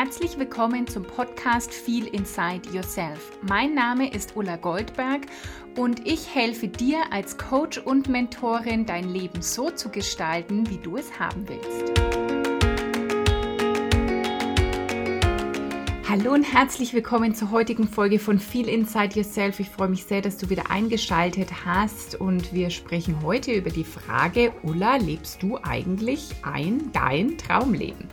Herzlich willkommen zum Podcast Feel Inside Yourself. Mein Name ist Ulla Goldberg und ich helfe dir als Coach und Mentorin, dein Leben so zu gestalten, wie du es haben willst. Hallo und herzlich willkommen zur heutigen Folge von Feel Inside Yourself. Ich freue mich sehr, dass du wieder eingeschaltet hast und wir sprechen heute über die Frage, Ulla, lebst du eigentlich ein dein Traumleben?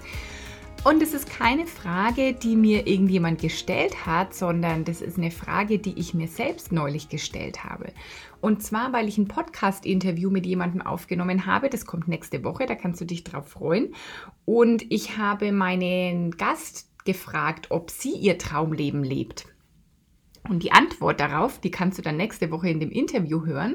Und es ist keine Frage, die mir irgendjemand gestellt hat, sondern das ist eine Frage, die ich mir selbst neulich gestellt habe. Und zwar, weil ich ein Podcast-Interview mit jemandem aufgenommen habe. Das kommt nächste Woche, da kannst du dich drauf freuen. Und ich habe meinen Gast gefragt, ob sie ihr Traumleben lebt. Und die Antwort darauf, die kannst du dann nächste Woche in dem Interview hören.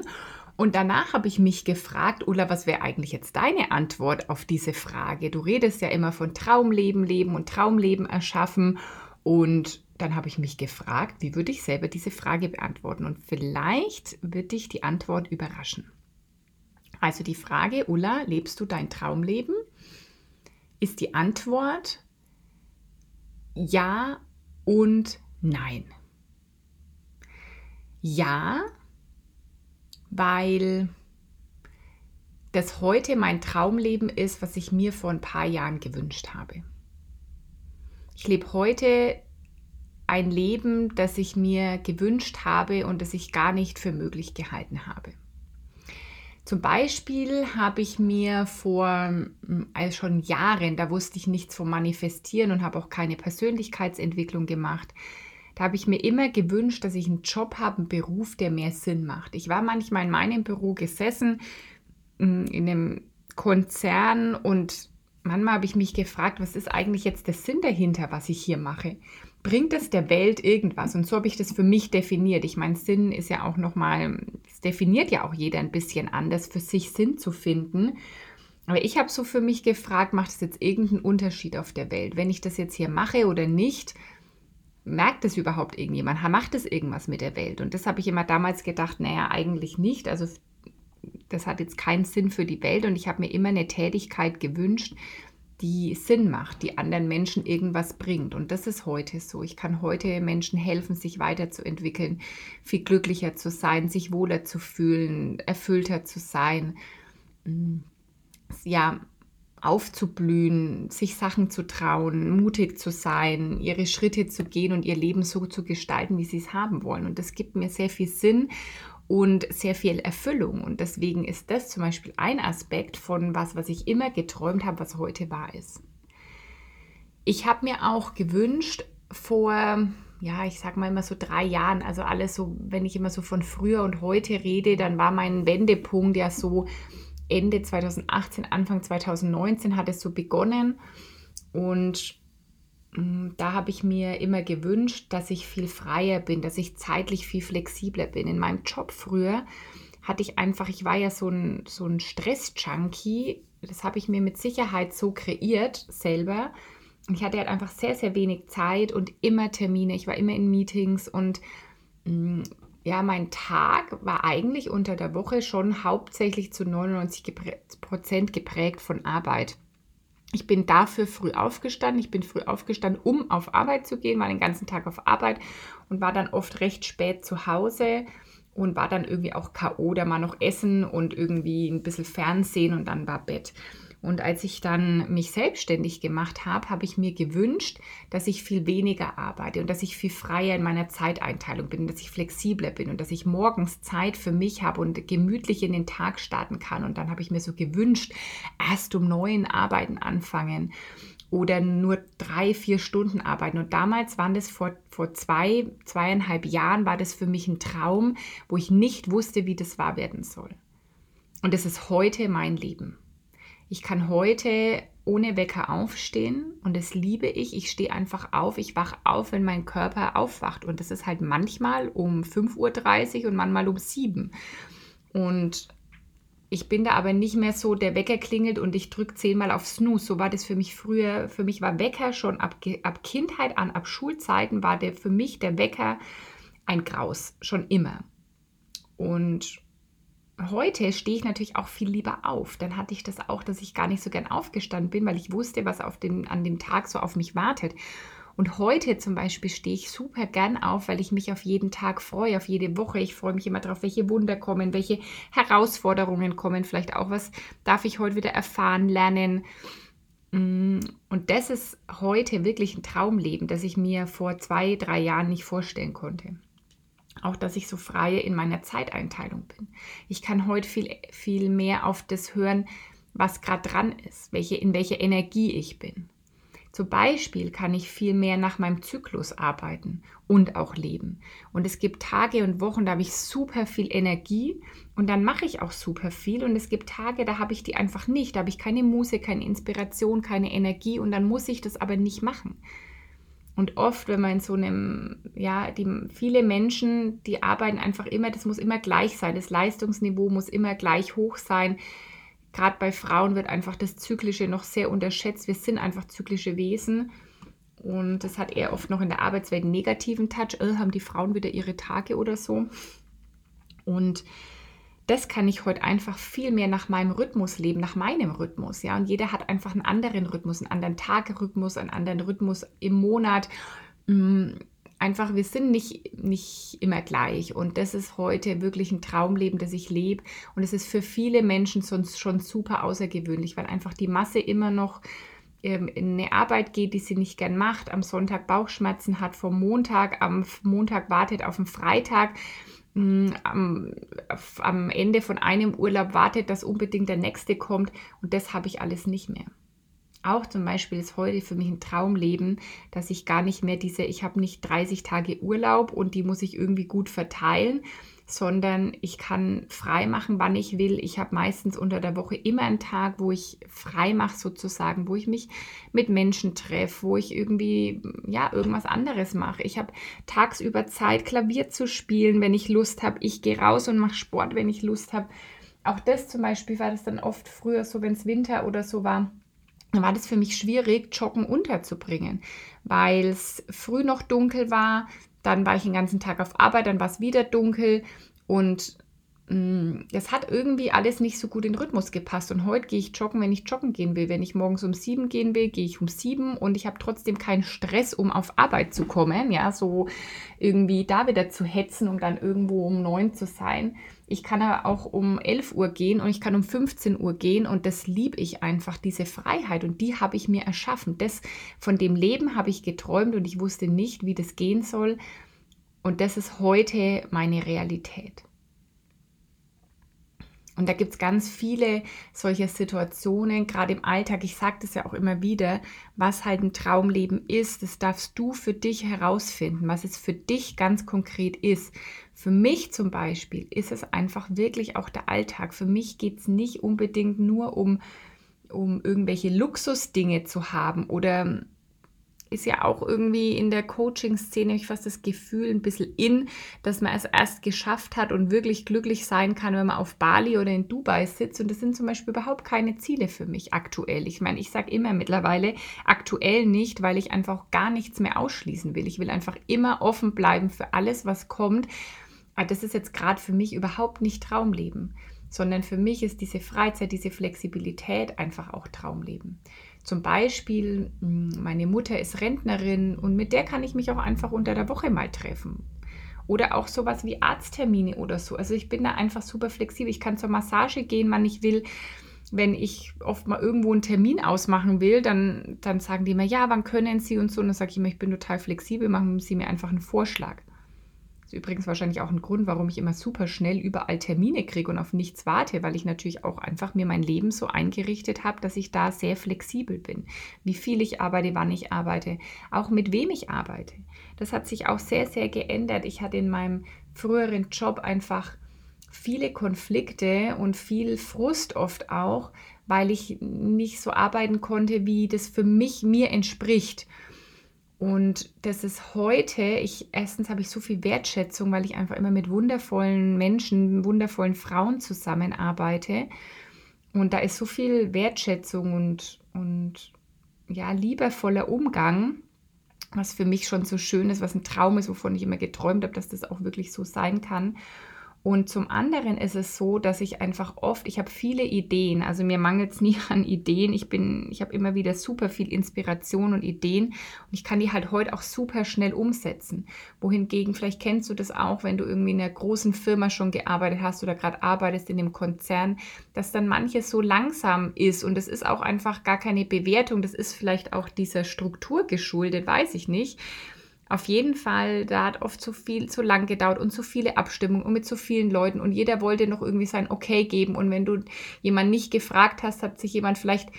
Und danach habe ich mich gefragt, Ulla, was wäre eigentlich jetzt deine Antwort auf diese Frage? Du redest ja immer von Traumleben leben und Traumleben erschaffen. Und dann habe ich mich gefragt, wie würde ich selber diese Frage beantworten? Und vielleicht wird dich die Antwort überraschen. Also die Frage, Ulla, lebst du dein Traumleben? Ist die Antwort ja und nein. Ja, weil das heute mein Traumleben ist, was ich mir vor ein paar Jahren gewünscht habe. Ich lebe heute ein Leben, das ich mir gewünscht habe und das ich gar nicht für möglich gehalten habe. Zum Beispiel habe ich mir vor also schon Jahren, da wusste ich nichts vom Manifestieren und habe auch keine Persönlichkeitsentwicklung gemacht, da habe ich mir immer gewünscht, dass ich einen Job habe, einen Beruf, der mehr Sinn macht. Ich war manchmal in meinem Büro gesessen, mm, in einem Konzern und manchmal habe ich mich gefragt, was ist eigentlich jetzt der Sinn dahinter, was ich hier mache? Bringt es der Welt irgendwas? Und so habe ich das für mich definiert. Ich meine, Sinn ist ja auch nochmal, es definiert ja auch jeder ein bisschen anders, für sich Sinn zu finden. Aber ich habe so für mich gefragt, macht es jetzt irgendeinen Unterschied auf der Welt? Wenn ich das jetzt hier mache oder nicht, merkt es überhaupt irgendjemand? Macht es irgendwas mit der Welt? Und das habe ich immer damals gedacht, naja, eigentlich nicht. Also das hat jetzt keinen Sinn für die Welt und ich habe mir immer eine Tätigkeit gewünscht, die Sinn macht, die anderen Menschen irgendwas bringt. Und das ist heute so. Ich kann heute Menschen helfen, sich weiterzuentwickeln, viel glücklicher zu sein, sich wohler zu fühlen, erfüllter zu sein. Ja, aufzublühen, sich Sachen zu trauen, mutig zu sein, ihre Schritte zu gehen und ihr Leben so zu gestalten, wie sie es haben wollen. Und das gibt mir sehr viel Sinn und sehr viel Erfüllung. Und deswegen ist das zum Beispiel ein Aspekt von was, was ich immer geträumt habe, was heute wahr ist. Ich habe mir auch gewünscht vor, ja, ich sag mal immer so drei Jahren, also alles so, wenn ich immer so von früher und heute rede, dann war mein Wendepunkt ja so Ende 2018, Anfang 2019 hat es so begonnen. Und mm, da habe ich mir immer gewünscht, dass ich viel freier bin, dass ich zeitlich viel flexibler bin. In meinem Job früher hatte ich einfach, ich war ja so ein, so ein Stress-Junkie. Das habe ich mir mit Sicherheit so kreiert selber. Ich hatte halt einfach sehr, sehr wenig Zeit und immer Termine. Ich war immer in Meetings und mm, ja, mein Tag war eigentlich unter der Woche schon hauptsächlich zu 99 Prozent geprägt von Arbeit. Ich bin dafür früh aufgestanden. Ich bin früh aufgestanden, um auf Arbeit zu gehen, war den ganzen Tag auf Arbeit und war dann oft recht spät zu Hause und war dann irgendwie auch K.O. da mal noch essen und irgendwie ein bisschen Fernsehen und dann war Bett. Und als ich dann mich selbstständig gemacht habe, habe ich mir gewünscht, dass ich viel weniger arbeite und dass ich viel freier in meiner Zeiteinteilung bin, dass ich flexibler bin und dass ich morgens Zeit für mich habe und gemütlich in den Tag starten kann. Und dann habe ich mir so gewünscht, erst um neun Arbeiten anfangen oder nur drei, vier Stunden arbeiten. Und damals waren das vor, vor zwei, zweieinhalb Jahren, war das für mich ein Traum, wo ich nicht wusste, wie das wahr werden soll. Und das ist heute mein Leben. Ich kann heute ohne Wecker aufstehen und das liebe ich. Ich stehe einfach auf. Ich wache auf, wenn mein Körper aufwacht. Und das ist halt manchmal um 5.30 Uhr und manchmal um 7 Uhr. Und ich bin da aber nicht mehr so, der Wecker klingelt und ich drücke zehnmal auf Snooze. So war das für mich früher. Für mich war Wecker schon ab, ab Kindheit an, ab Schulzeiten war der für mich der Wecker ein Graus, schon immer. Und heute stehe ich natürlich auch viel lieber auf. Dann hatte ich das auch, dass ich gar nicht so gern aufgestanden bin, weil ich wusste, was auf den, an dem Tag so auf mich wartet. Und heute zum Beispiel stehe ich super gern auf, weil ich mich auf jeden Tag freue, auf jede Woche. Ich freue mich immer darauf, welche Wunder kommen, welche Herausforderungen kommen, vielleicht auch was darf ich heute wieder erfahren, lernen. Mm, und das ist heute wirklich ein Traumleben, das ich mir vor zwei, drei Jahren nicht vorstellen konnte. Auch, dass ich so frei in meiner Zeiteinteilung bin. Ich kann heute viel, viel mehr auf das hören, was gerade dran ist, welche, in welcher Energie ich bin. Zum Beispiel kann ich viel mehr nach meinem Zyklus arbeiten und auch leben. Und es gibt Tage und Wochen, da habe ich super viel Energie und dann mache ich auch super viel. Und es gibt Tage, da habe ich die einfach nicht. Da habe ich keine Muse, keine Inspiration, keine Energie und dann muss ich das aber nicht machen. Und oft, wenn man in so einem, ja, die, viele Menschen, die arbeiten einfach immer, das muss immer gleich sein. Das Leistungsniveau muss immer gleich hoch sein gerade bei Frauen wird einfach das Zyklische noch sehr unterschätzt. Wir sind einfach zyklische Wesen. Und das hat eher oft noch in der Arbeitswelt einen negativen Touch. Äh, haben die Frauen wieder ihre Tage oder so. Und das kann ich heute einfach viel mehr nach meinem Rhythmus leben, nach meinem Rhythmus. Ja, und jeder hat einfach einen anderen Rhythmus, einen anderen Tagerhythmus, einen anderen Rhythmus im Monat. Mm, einfach, wir sind nicht, nicht immer gleich. Und das ist heute wirklich ein Traumleben, das ich lebe. Und es ist für viele Menschen sonst schon super außergewöhnlich, weil einfach die Masse immer noch ähm, in eine Arbeit geht, die sie nicht gern macht, am Sonntag Bauchschmerzen hat vom Montag, am Montag wartet auf den Freitag. Mm, am, am Ende von einem Urlaub wartet, dass unbedingt der nächste kommt und das habe ich alles nicht mehr. Auch zum Beispiel ist heute für mich ein Traumleben, dass ich gar nicht mehr diese, ich habe nicht 30 Tage Urlaub und die muss ich irgendwie gut verteilen, sondern ich kann frei machen, wann ich will. Ich habe meistens unter der Woche immer einen Tag, wo ich frei mache sozusagen, wo ich mich mit Menschen treffe, wo ich irgendwie ja irgendwas anderes mache. Ich habe tagsüber Zeit, Klavier zu spielen, wenn ich Lust habe. Ich gehe raus und mache Sport, wenn ich Lust habe. Auch das zum Beispiel war das dann oft früher so, wenn es Winter oder so war dann war das für mich schwierig, Joggen unterzubringen, weil es früh noch dunkel war, dann war ich den ganzen Tag auf Arbeit, dann war es wieder dunkel und mm, das hat irgendwie alles nicht so gut in den Rhythmus gepasst. Und heute gehe ich joggen, wenn ich joggen gehen will. Wenn ich morgens um sieben gehen will, gehe ich um sieben und ich habe trotzdem keinen Stress, um auf Arbeit zu kommen. Ja, so irgendwie da wieder zu hetzen, um dann irgendwo um neun zu sein. Ich kann aber auch um 11 Uhr gehen und ich kann um 15 Uhr gehen und das liebe ich einfach, diese Freiheit und die habe ich mir erschaffen. Das, von dem Leben habe ich geträumt und ich wusste nicht, wie das gehen soll und das ist heute meine Realität. Und da gibt es ganz viele solcher Situationen, gerade im Alltag. Ich sage das ja auch immer wieder, was halt ein Traumleben ist, das darfst du für dich herausfinden, was es für dich ganz konkret ist. Für mich zum Beispiel ist es einfach wirklich auch der Alltag. Für mich geht es nicht unbedingt nur um, um irgendwelche Luxusdinge zu haben oder ist ja auch irgendwie in der Coaching-Szene, ich fast das Gefühl, ein bisschen in, dass man es erst geschafft hat und wirklich glücklich sein kann, wenn man auf Bali oder in Dubai sitzt. Und das sind zum Beispiel überhaupt keine Ziele für mich aktuell. Ich meine, ich sage immer mittlerweile aktuell nicht, weil ich einfach gar nichts mehr ausschließen will. Ich will einfach immer offen bleiben für alles, was kommt. Aber das ist jetzt gerade für mich überhaupt nicht Traumleben, sondern für mich ist diese Freizeit, diese Flexibilität einfach auch Traumleben. Zum Beispiel, hm, meine Mutter ist Rentnerin und mit der kann ich mich auch einfach unter der Woche mal treffen. Oder auch sowas wie Arzttermine oder so. Also ich bin da einfach super flexibel. Ich kann zur Massage gehen, wann ich will. Wenn ich oft mal irgendwo einen Termin ausmachen will, dann, dann sagen die mir, ja, wann können Sie und so. Und dann sage ich immer, ich bin total flexibel, machen Sie mir einfach einen Vorschlag ist übrigens wahrscheinlich auch ein Grund, warum ich immer super schnell überall Termine kriege und auf nichts warte, weil ich natürlich auch einfach mir mein Leben so eingerichtet habe, dass ich da sehr flexibel bin. Wie viel ich arbeite, wann ich arbeite, auch mit wem ich arbeite. Das hat sich auch sehr, sehr geändert. Ich hatte in meinem früheren Job einfach viele Konflikte und viel Frust oft auch, weil ich nicht so arbeiten konnte, wie das für mich mir entspricht. Und das ist heute, ich erstens habe ich so viel Wertschätzung, weil ich einfach immer mit wundervollen Menschen, wundervollen Frauen zusammenarbeite. Und da ist so viel Wertschätzung und, und ja, liebevoller Umgang, was für mich schon so schön ist, was ein Traum ist, wovon ich immer geträumt habe, dass das auch wirklich so sein kann. Und zum anderen ist es so, dass ich einfach oft, ich habe viele Ideen, also mir mangelt es nie an Ideen. Ich bin, ich habe immer wieder super viel Inspiration und Ideen und ich kann die halt heute auch super schnell umsetzen. Wohingegen, vielleicht kennst du das auch, wenn du irgendwie in einer großen Firma schon gearbeitet hast oder gerade arbeitest in dem Konzern, dass dann manches so langsam ist und das ist auch einfach gar keine Bewertung, das ist vielleicht auch dieser Struktur geschuldet, weiß ich nicht. Auf jeden Fall, da hat oft zu viel, zu lang gedauert und zu viele Abstimmungen und mit zu vielen Leuten und jeder wollte noch irgendwie sein Okay geben und wenn du jemanden nicht gefragt hast, hat sich jemand vielleicht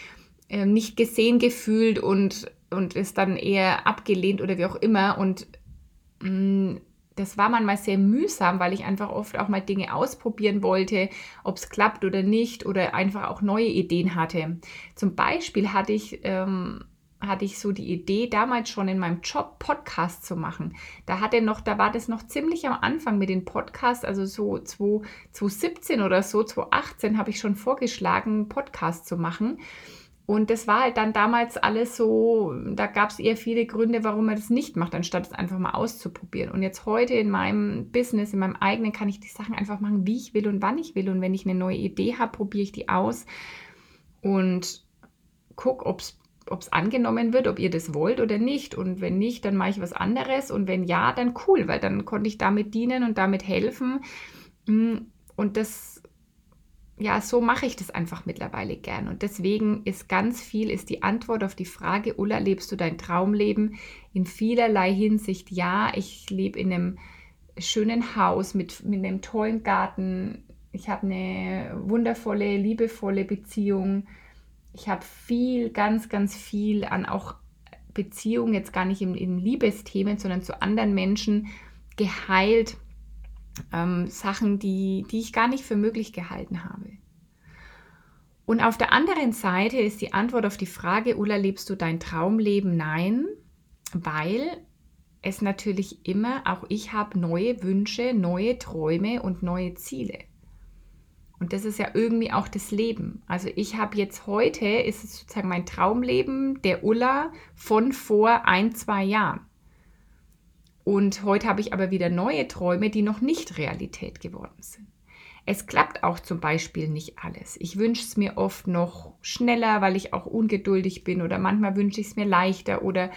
äh, nicht gesehen gefühlt und, und ist dann eher abgelehnt oder wie auch immer und mh, mm, das war manchmal sehr mühsam, weil ich einfach oft auch mal Dinge ausprobieren wollte, ob es klappt oder nicht oder einfach auch neue Ideen hatte. Zum Beispiel hatte ich ähm, hatte ich so die Idee, damals schon in meinem Job Podcast zu machen. Da hatte noch, da war das noch ziemlich am Anfang mit den Podcasts, also so 2017 oder so, 2018 habe ich schon vorgeschlagen, Podcast zu machen. Und das war halt dann damals alles so, da gab es eher viele Gründe, warum man das nicht macht, anstatt es einfach mal auszuprobieren. Und jetzt heute in meinem Business, in meinem eigenen, kann ich die Sachen einfach machen, wie ich will und wann ich will. Und wenn ich eine neue Idee habe, probiere ich die aus und gucke, ob es ob es angenommen wird, ob ihr das wollt oder nicht. Und wenn nicht, dann mache ich was anderes. Und wenn ja, dann cool, weil dann konnte ich damit dienen und damit helfen. Mm, und das, ja, so mache ich das einfach mittlerweile gern. Und deswegen ist ganz viel, ist die Antwort auf die Frage, Ulla, lebst du dein Traumleben? In vielerlei Hinsicht ja. Ich lebe in einem schönen Haus mit, mit einem tollen Garten. Ich habe eine wundervolle, liebevolle Beziehung ich habe viel, ganz, ganz viel an auch Beziehungen, jetzt gar nicht in, in Liebesthemen, sondern zu anderen Menschen geheilt. Ähm, Sachen, die, die ich gar nicht für möglich gehalten habe. Und auf der anderen Seite ist die Antwort auf die Frage, Ulla, lebst du dein Traumleben? Nein, weil es natürlich immer, auch ich habe neue Wünsche, neue Träume und neue Ziele. Und das ist ja irgendwie auch das Leben. Also ich habe jetzt heute, ist es sozusagen mein Traumleben der Ulla von vor ein, zwei Jahren. Und heute habe ich aber wieder neue Träume, die noch nicht Realität geworden sind. Es klappt auch zum Beispiel nicht alles. Ich wünsche es mir oft noch schneller, weil ich auch ungeduldig bin oder manchmal wünsche ich es mir leichter oder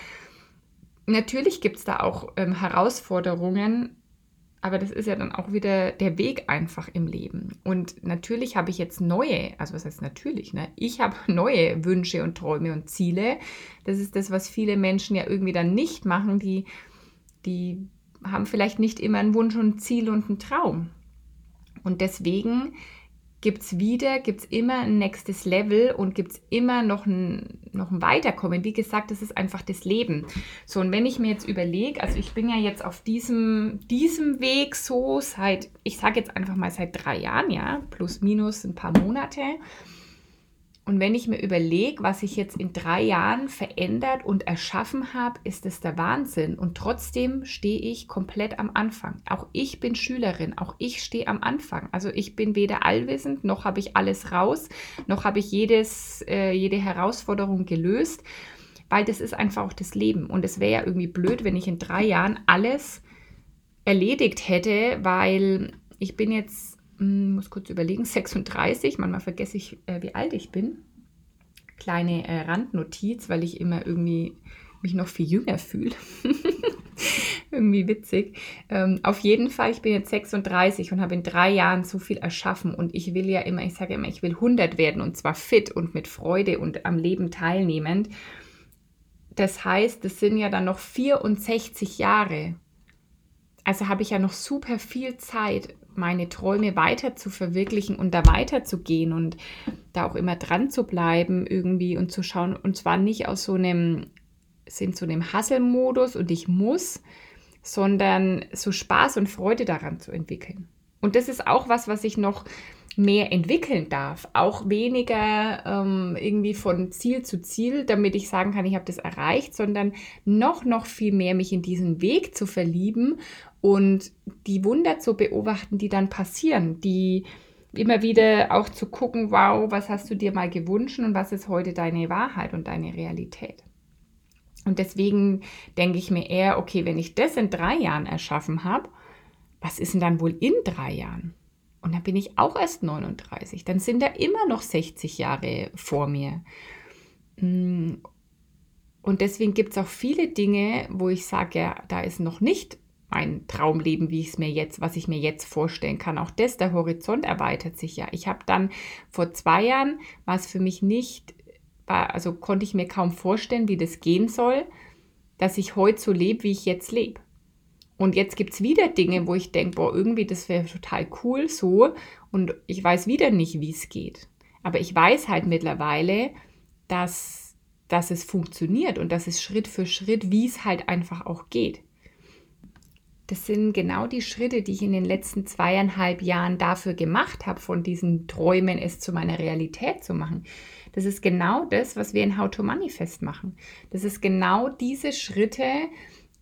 natürlich gibt es da auch ähm, Herausforderungen, aber das ist ja dann auch wieder der Weg einfach im Leben. Und natürlich habe ich jetzt neue, also was heißt natürlich, ne? Ich habe neue Wünsche und Träume und Ziele. Das ist das, was viele Menschen ja irgendwie dann nicht machen. Die, die haben vielleicht nicht immer einen Wunsch und ein Ziel und einen Traum. Und deswegen gibt es wieder, gibt es immer ein nächstes Level und gibt es immer noch ein, noch ein Weiterkommen. Wie gesagt, das ist einfach das Leben. So, und wenn ich mir jetzt überlege, also ich bin ja jetzt auf diesem, diesem Weg so seit, ich sage jetzt einfach mal seit drei Jahren, ja, plus minus ein paar Monate. Und wenn ich mir überlege, was ich jetzt in drei Jahren verändert und erschaffen habe, ist es der Wahnsinn. Und trotzdem stehe ich komplett am Anfang. Auch ich bin Schülerin, auch ich stehe am Anfang. Also ich bin weder allwissend, noch habe ich alles raus, noch habe ich jedes, äh, jede Herausforderung gelöst, weil das ist einfach auch das Leben. Und es wäre ja irgendwie blöd, wenn ich in drei Jahren alles erledigt hätte, weil ich bin jetzt muss kurz überlegen, 36, manchmal vergesse ich, äh, wie alt ich bin. Kleine äh, Randnotiz, weil ich immer irgendwie mich noch viel jünger fühle. irgendwie witzig. Ähm, auf jeden Fall, ich bin jetzt 36 und habe in drei Jahren so viel erschaffen und ich will ja immer, ich sage immer, ich will 100 werden und zwar fit und mit Freude und am Leben teilnehmend. Das heißt, das sind ja dann noch 64 Jahre. Also habe ich ja noch super viel Zeit, meine Träume weiter zu verwirklichen und da weiterzugehen und da auch immer dran zu bleiben irgendwie und zu schauen und zwar nicht aus so einem sind so einem Hasselmodus und ich muss, sondern so Spaß und Freude daran zu entwickeln. Und das ist auch was, was ich noch mehr entwickeln darf. Auch weniger ähm, irgendwie von Ziel zu Ziel, damit ich sagen kann, ich habe das erreicht, sondern noch, noch viel mehr mich in diesen Weg zu verlieben und die Wunder zu beobachten, die dann passieren, die immer wieder auch zu gucken, wow, was hast du dir mal gewünscht und was ist heute deine Wahrheit und deine Realität. Und deswegen denke ich mir eher, okay, wenn ich das in drei Jahren erschaffen habe, was ist denn dann wohl in drei Jahren? Und dann bin ich auch erst 39. Dann sind da immer noch 60 Jahre vor mir. Mm. Und deswegen gibt es auch viele Dinge, wo ich sage, ja, da ist noch nicht mein Traumleben, wie ich es mir jetzt, was ich mir jetzt vorstellen kann. Auch das, der Horizont erweitert sich ja. Ich habe dann vor zwei Jahren, war es für mich nicht, also konnte ich mir kaum vorstellen, wie das gehen soll, dass ich heute so lebe, wie ich jetzt lebe. Und jetzt gibt es wieder Dinge, wo ich denke, boah, irgendwie, das wäre total cool so. Und ich weiß wieder nicht, wie es geht. Aber ich weiß halt mittlerweile, dass, dass es funktioniert und dass es Schritt für Schritt, wie es halt einfach auch geht. Das sind genau die Schritte, die ich in den letzten zweieinhalb Jahren dafür gemacht habe, von diesen Träumen es zu meiner Realität zu machen. Das ist genau das, was wir in How to Manifest machen. Das ist genau diese Schritte,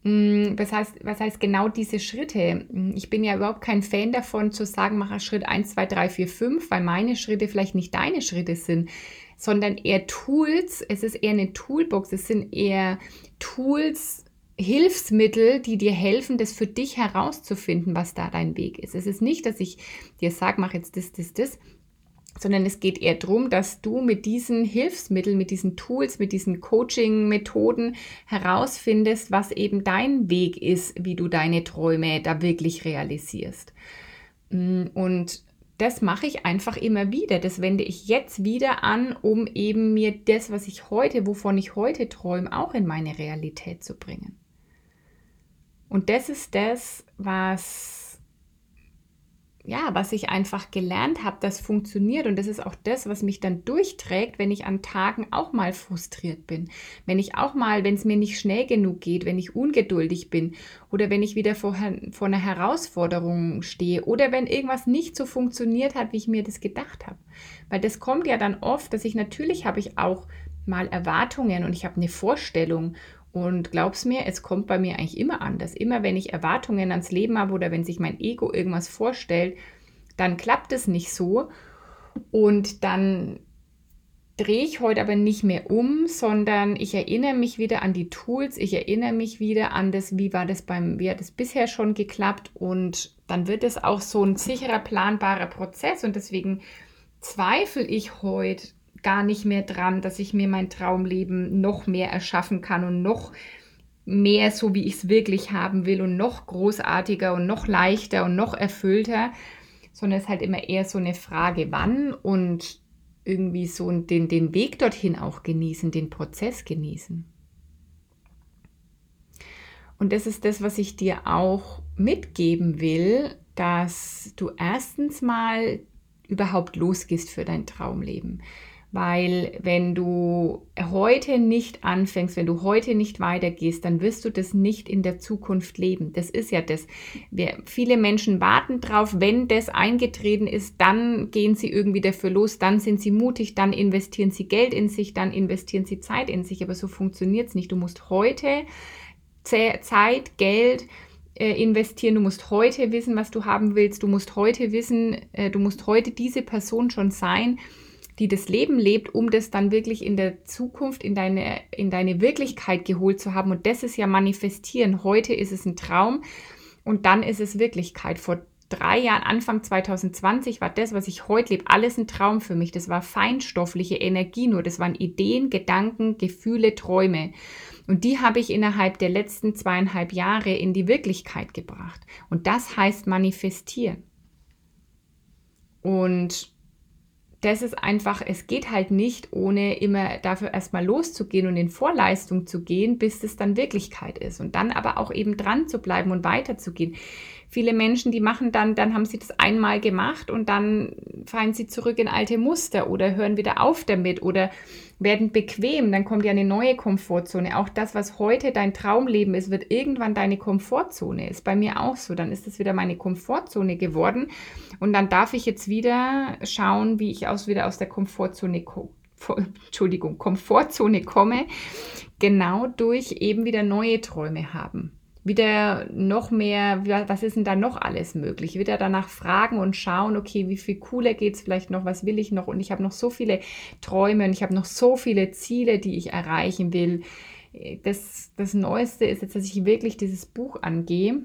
was heißt, was heißt genau diese Schritte? Mm, ich bin ja überhaupt kein Fan davon zu sagen, mache Schritt 1, 2, 3, 4, 5, weil meine Schritte vielleicht nicht deine Schritte sind, sondern eher Tools. Es ist eher eine Toolbox. Es sind eher Tools, Hilfsmittel, die dir helfen, das für dich herauszufinden, was da dein Weg ist. Es ist nicht, dass ich dir sage, mach jetzt das, das, das, sondern es geht eher darum, dass du mit diesen Hilfsmitteln, mit diesen Tools, mit diesen Coaching-Methoden herausfindest, was eben dein Weg ist, wie du deine Träume da wirklich realisierst. Mm, und das mache ich einfach immer wieder. Das wende ich jetzt wieder an, um eben mir das, was ich heute, wovon ich heute träume, auch in meine Realität zu bringen. Und das ist das, was ja, was ich einfach gelernt habe, das funktioniert. Und das ist auch das, was mich dann durchträgt, wenn ich an Tagen auch mal frustriert bin. Wenn ich auch mal, wenn es mir nicht schnell genug geht, wenn ich ungeduldig bin oder wenn ich wieder vor, vor einer Herausforderung stehe oder wenn irgendwas nicht so funktioniert hat, wie ich mir das gedacht habe. Weil das kommt ja dann oft, dass ich natürlich habe ich auch mal Erwartungen und ich habe eine Vorstellung und glaub's mir, es kommt bei mir eigentlich immer anders. Immer wenn ich Erwartungen ans Leben habe oder wenn sich mein Ego irgendwas vorstellt, dann klappt es nicht so. Und dann drehe ich heute aber nicht mehr um, sondern ich erinnere mich wieder an die Tools, ich erinnere mich wieder an das, wie war das beim, wie hat es bisher schon geklappt und dann wird es auch so ein sicherer, planbarer Prozess und deswegen zweifle ich heute gar nicht mehr dran, dass ich mir mein Traumleben noch mehr erschaffen kann und noch mehr so, wie ich es wirklich haben will und noch großartiger und noch leichter und noch erfüllter, sondern es ist halt immer eher so eine Frage, wann und irgendwie so den, den Weg dorthin auch genießen, den Prozess genießen. Und das ist das, was ich dir auch mitgeben will, dass du erstens mal überhaupt losgehst für dein Traumleben. Weil wenn du heute nicht anfängst, wenn du heute nicht weitergehst, dann wirst du das nicht in der Zukunft leben. Das ist ja das. Wir, viele Menschen warten drauf, wenn das eingetreten ist, dann gehen sie irgendwie dafür los, dann sind sie mutig, dann investieren sie Geld in sich, dann investieren sie Zeit in sich. Aber so funktioniert es nicht. Du musst heute Zeit, Geld, äh, investieren. Du musst heute wissen, was du haben willst. Du musst heute wissen, äh, du musst heute diese Person schon sein, die das Leben lebt, um das dann wirklich in der Zukunft in deine, in deine Wirklichkeit geholt zu haben. Und das ist ja manifestieren. Heute ist es ein Traum und dann ist es Wirklichkeit. Vor drei Jahren, Anfang 2020, war das, was ich heute lebe, alles ein Traum für mich. Das war feinstoffliche Energie nur. Das waren Ideen, Gedanken, Gefühle, Träume. Und die habe ich innerhalb der letzten zweieinhalb Jahre in die Wirklichkeit gebracht. Und das heißt manifestieren. Und das ist einfach, es geht halt nicht, ohne immer dafür erstmal loszugehen und in Vorleistung zu gehen, bis es dann Wirklichkeit ist. Und dann aber auch eben dran zu bleiben und weiterzugehen. Viele Menschen, die machen dann, dann haben sie das einmal gemacht und dann fallen sie zurück in alte Muster oder hören wieder auf damit oder werden bequem, dann kommt ja eine neue Komfortzone. Auch das, was heute dein Traumleben ist, wird irgendwann deine Komfortzone. Ist bei mir auch so. Dann ist es wieder meine Komfortzone geworden. Und dann darf ich jetzt wieder schauen, wie ich aus, wieder aus der Komfortzone Entschuldigung, Komfortzone komme, genau durch eben wieder neue Träume haben wieder noch mehr, was ist denn da noch alles möglich? Wieder danach fragen und schauen, okay, wie viel cooler geht es vielleicht noch, was will ich noch? Und ich habe noch so viele Träume und ich habe noch so viele Ziele, die ich erreichen will. Das, das Neueste ist jetzt, dass ich wirklich dieses Buch angehe.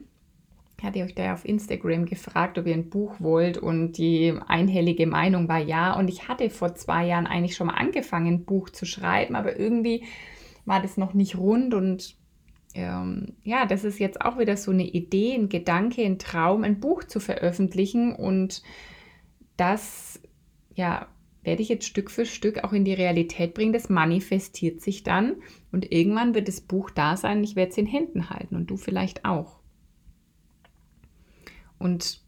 Ich hatte euch da ja auf Instagram gefragt, ob ihr ein Buch wollt und die einhellige Meinung war ja. Und ich hatte vor zwei Jahren eigentlich schon mal angefangen, ein Buch zu schreiben, aber irgendwie war das noch nicht rund und ähm, ja, das ist jetzt auch wieder so eine Idee, ein Gedanke, ein Traum, ein Buch zu veröffentlichen und das, ja, werde ich jetzt Stück für Stück auch in die Realität bringen. Das manifestiert sich dann und irgendwann wird das Buch da sein. Ich werde es in Händen halten und du vielleicht auch. Und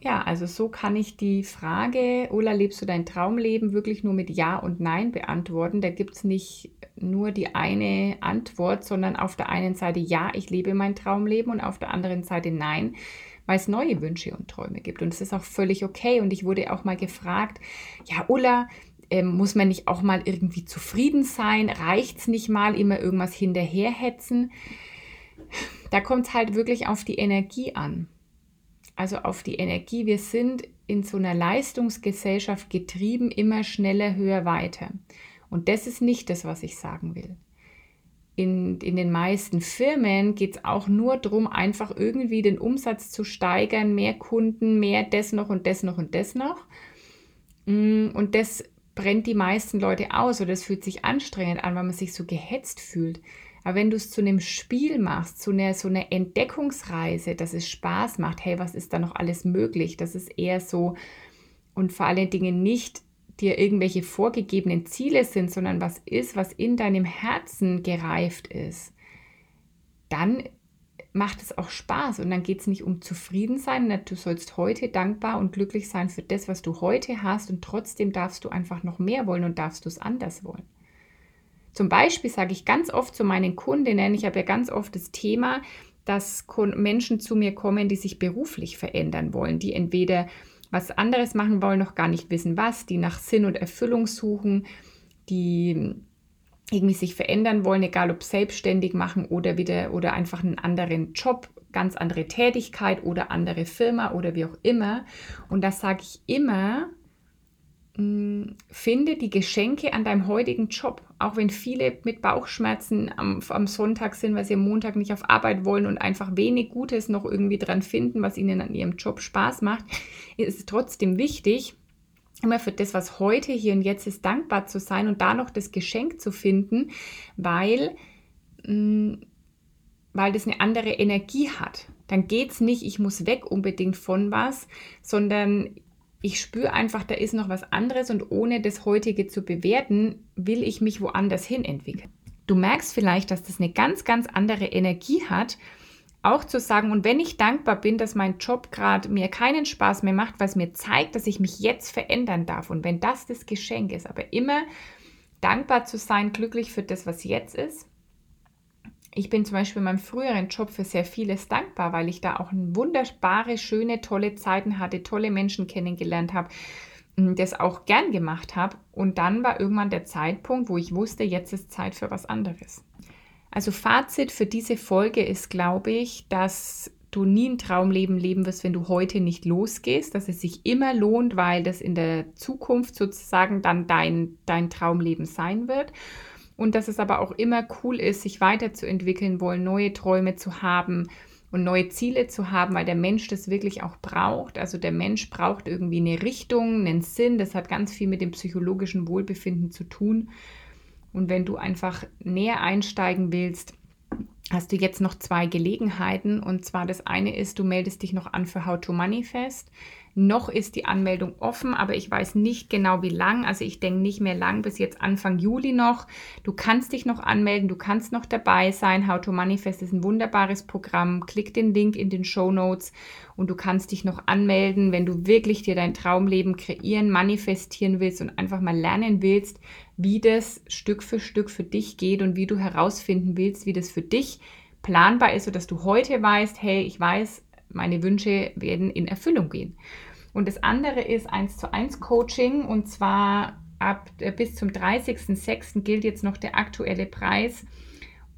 ja, also so kann ich die Frage, Ola, lebst du dein Traumleben wirklich nur mit Ja und Nein beantworten? Da gibt es nicht nur die eine Antwort, sondern auf der einen Seite Ja, ich lebe mein Traumleben und auf der anderen Seite Nein, weil es neue Wünsche und Träume gibt. Und es ist auch völlig okay. Und ich wurde auch mal gefragt, ja, Ulla, äh, muss man nicht auch mal irgendwie zufrieden sein? Reicht es nicht mal, immer irgendwas hinterherhetzen? Da kommt es halt wirklich auf die Energie an. Also auf die Energie. Wir sind in so einer Leistungsgesellschaft getrieben, immer schneller, höher, weiter. Und das ist nicht das, was ich sagen will in, in den meisten Firmen geht es auch nur darum, einfach irgendwie den Umsatz zu steigern, mehr Kunden, mehr das noch und das noch und das noch. Mm, und das brennt die meisten Leute aus oder es fühlt sich anstrengend an, weil man sich so gehetzt fühlt. Aber wenn du es zu einem Spiel machst, zu einer so einer Entdeckungsreise, dass es Spaß macht, hey, was ist da noch alles möglich? Das ist eher so und vor allen Dingen nicht dir irgendwelche vorgegebenen Ziele sind, sondern was ist, was in deinem Herzen gereift ist, dann macht es auch Spaß und dann geht es nicht um Zufriedensein. Du sollst heute dankbar und glücklich sein für das, was du heute hast und trotzdem darfst du einfach noch mehr wollen und darfst du es anders wollen. Zum Beispiel sage ich ganz oft zu meinen Kundinnen, ich habe ja ganz oft das Thema, dass Menschen zu mir kommen, die sich beruflich verändern wollen, die entweder was anderes machen wollen, noch gar nicht wissen was, die nach Sinn und Erfüllung suchen, die irgendwie sich verändern wollen, egal ob selbstständig machen oder wieder oder einfach einen anderen Job, ganz andere Tätigkeit oder andere Firma oder wie auch immer. Und das sage ich immer, finde die Geschenke an deinem heutigen Job. Auch wenn viele mit Bauchschmerzen am, am, Sonntag sind, weil sie am Montag nicht auf Arbeit wollen und einfach wenig Gutes noch irgendwie dran finden, was ihnen an ihrem Job Spaß macht, ist es trotzdem wichtig, immer für das, was heute, hier und jetzt ist, dankbar zu sein und da noch das Geschenk zu finden, weil, mh, hm, weil das eine andere Energie hat. Dann geht es nicht, ich muss weg unbedingt von was, sondern ich spüre einfach, da ist noch was anderes und ohne das heutige zu bewerten, will ich mich woanders hin entwickeln. Du merkst vielleicht, dass das eine ganz, ganz andere Energie hat, auch zu sagen, und wenn ich dankbar bin, dass mein Job gerade mir keinen Spaß mehr macht, es mir zeigt, dass ich mich jetzt verändern darf und wenn das das Geschenk ist, aber immer dankbar zu sein, glücklich für das, was jetzt ist ich bin zum Beispiel in meinem früheren Job für sehr vieles dankbar, weil ich da auch wunderbare, schöne, tolle Zeiten hatte, tolle Menschen kennengelernt habe, das auch gern gemacht habe. Und dann war irgendwann der Zeitpunkt, wo ich wusste, jetzt ist Zeit für was anderes. Also Fazit für diese Folge ist, glaube ich, dass du nie ein Traumleben leben wirst, wenn du heute nicht losgehst, dass es sich immer lohnt, weil das in der Zukunft sozusagen dann dein, dein Traumleben sein wird und dass es aber auch immer cool ist, sich weiterzuentwickeln wollen, neue Träume zu haben und neue Ziele zu haben, weil der Mensch das wirklich auch braucht. Also der Mensch braucht irgendwie eine Richtung, einen Sinn. Das hat ganz viel mit dem psychologischen Wohlbefinden zu tun. Und wenn du einfach näher einsteigen willst, hast du jetzt noch zwei Gelegenheiten. Und zwar das eine ist, du meldest dich noch an für How to Manifest. Noch ist die Anmeldung offen, aber ich weiß nicht genau wie lang. Also ich denke nicht mehr lang, bis jetzt Anfang Juli noch. Du kannst dich noch anmelden, du kannst noch dabei sein. How to Manifest ist ein wunderbares Programm. Klick den Link in den Show Notes und du kannst dich noch anmelden, wenn du wirklich dir dein Traumleben kreieren, manifestieren willst und einfach mal lernen willst, wie das Stück für Stück für dich geht und wie du herausfinden willst, wie das für dich planbar ist, sodass du heute weißt, hey, ich weiß, meine Wünsche werden in Erfüllung gehen. Und das andere ist 1 zu 1 Coaching und zwar ab äh, bis zum 30.06. gilt jetzt noch der aktuelle Preis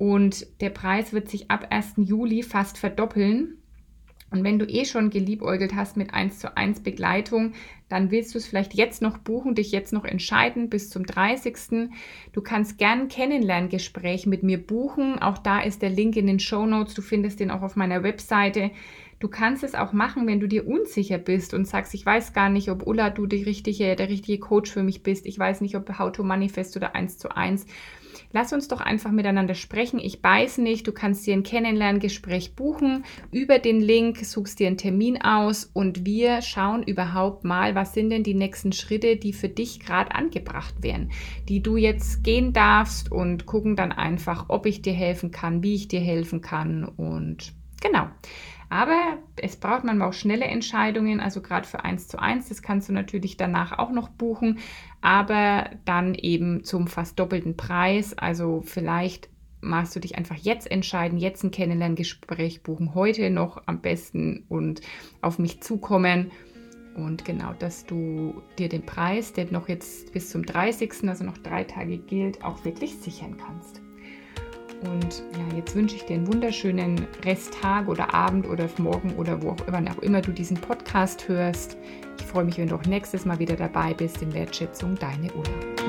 und der Preis wird sich ab 1. Juli fast verdoppeln. Und wenn du eh schon geliebäugelt hast mit 1 zu 1 Begleitung, dann willst du es vielleicht jetzt noch buchen, dich jetzt noch entscheiden bis zum 30. Du kannst gern ein Kennenlerngespräch mit mir buchen. Auch da ist der Link in den Show Notes. Du findest den auch auf meiner Webseite. Du kannst es auch machen, wenn du dir unsicher bist und sagst, ich weiß gar nicht, ob Ulla du die richtige, der richtige Coach für mich bist. Ich weiß nicht, ob How to Manifest oder 1 zu 1. Lass uns doch einfach miteinander sprechen. Ich weiß nicht, du kannst dir ein Kennenlerngespräch buchen über den Link, suchst dir einen Termin aus und wir schauen überhaupt mal, was sind denn die nächsten Schritte, die für dich gerade angebracht werden, die du jetzt gehen darfst und gucken dann einfach, ob ich dir helfen kann, wie ich dir helfen kann und genau. Aber es braucht manchmal auch schnelle Entscheidungen, also gerade für 1 zu 1, das kannst du natürlich danach auch noch buchen, aber dann eben zum fast doppelten Preis. Also vielleicht magst du dich einfach jetzt entscheiden, jetzt ein Kennenlerngespräch buchen, heute noch am besten und auf mich zukommen. Und genau, dass du dir den Preis, der noch jetzt bis zum 30., also noch drei Tage gilt, auch wirklich sichern kannst. Und ja, jetzt wünsche ich dir einen wunderschönen Resttag oder Abend oder Morgen oder wo auch immer, auch immer du diesen Podcast hörst. Ich freue mich, wenn du auch nächstes Mal wieder dabei bist in Wertschätzung, deine Ulla.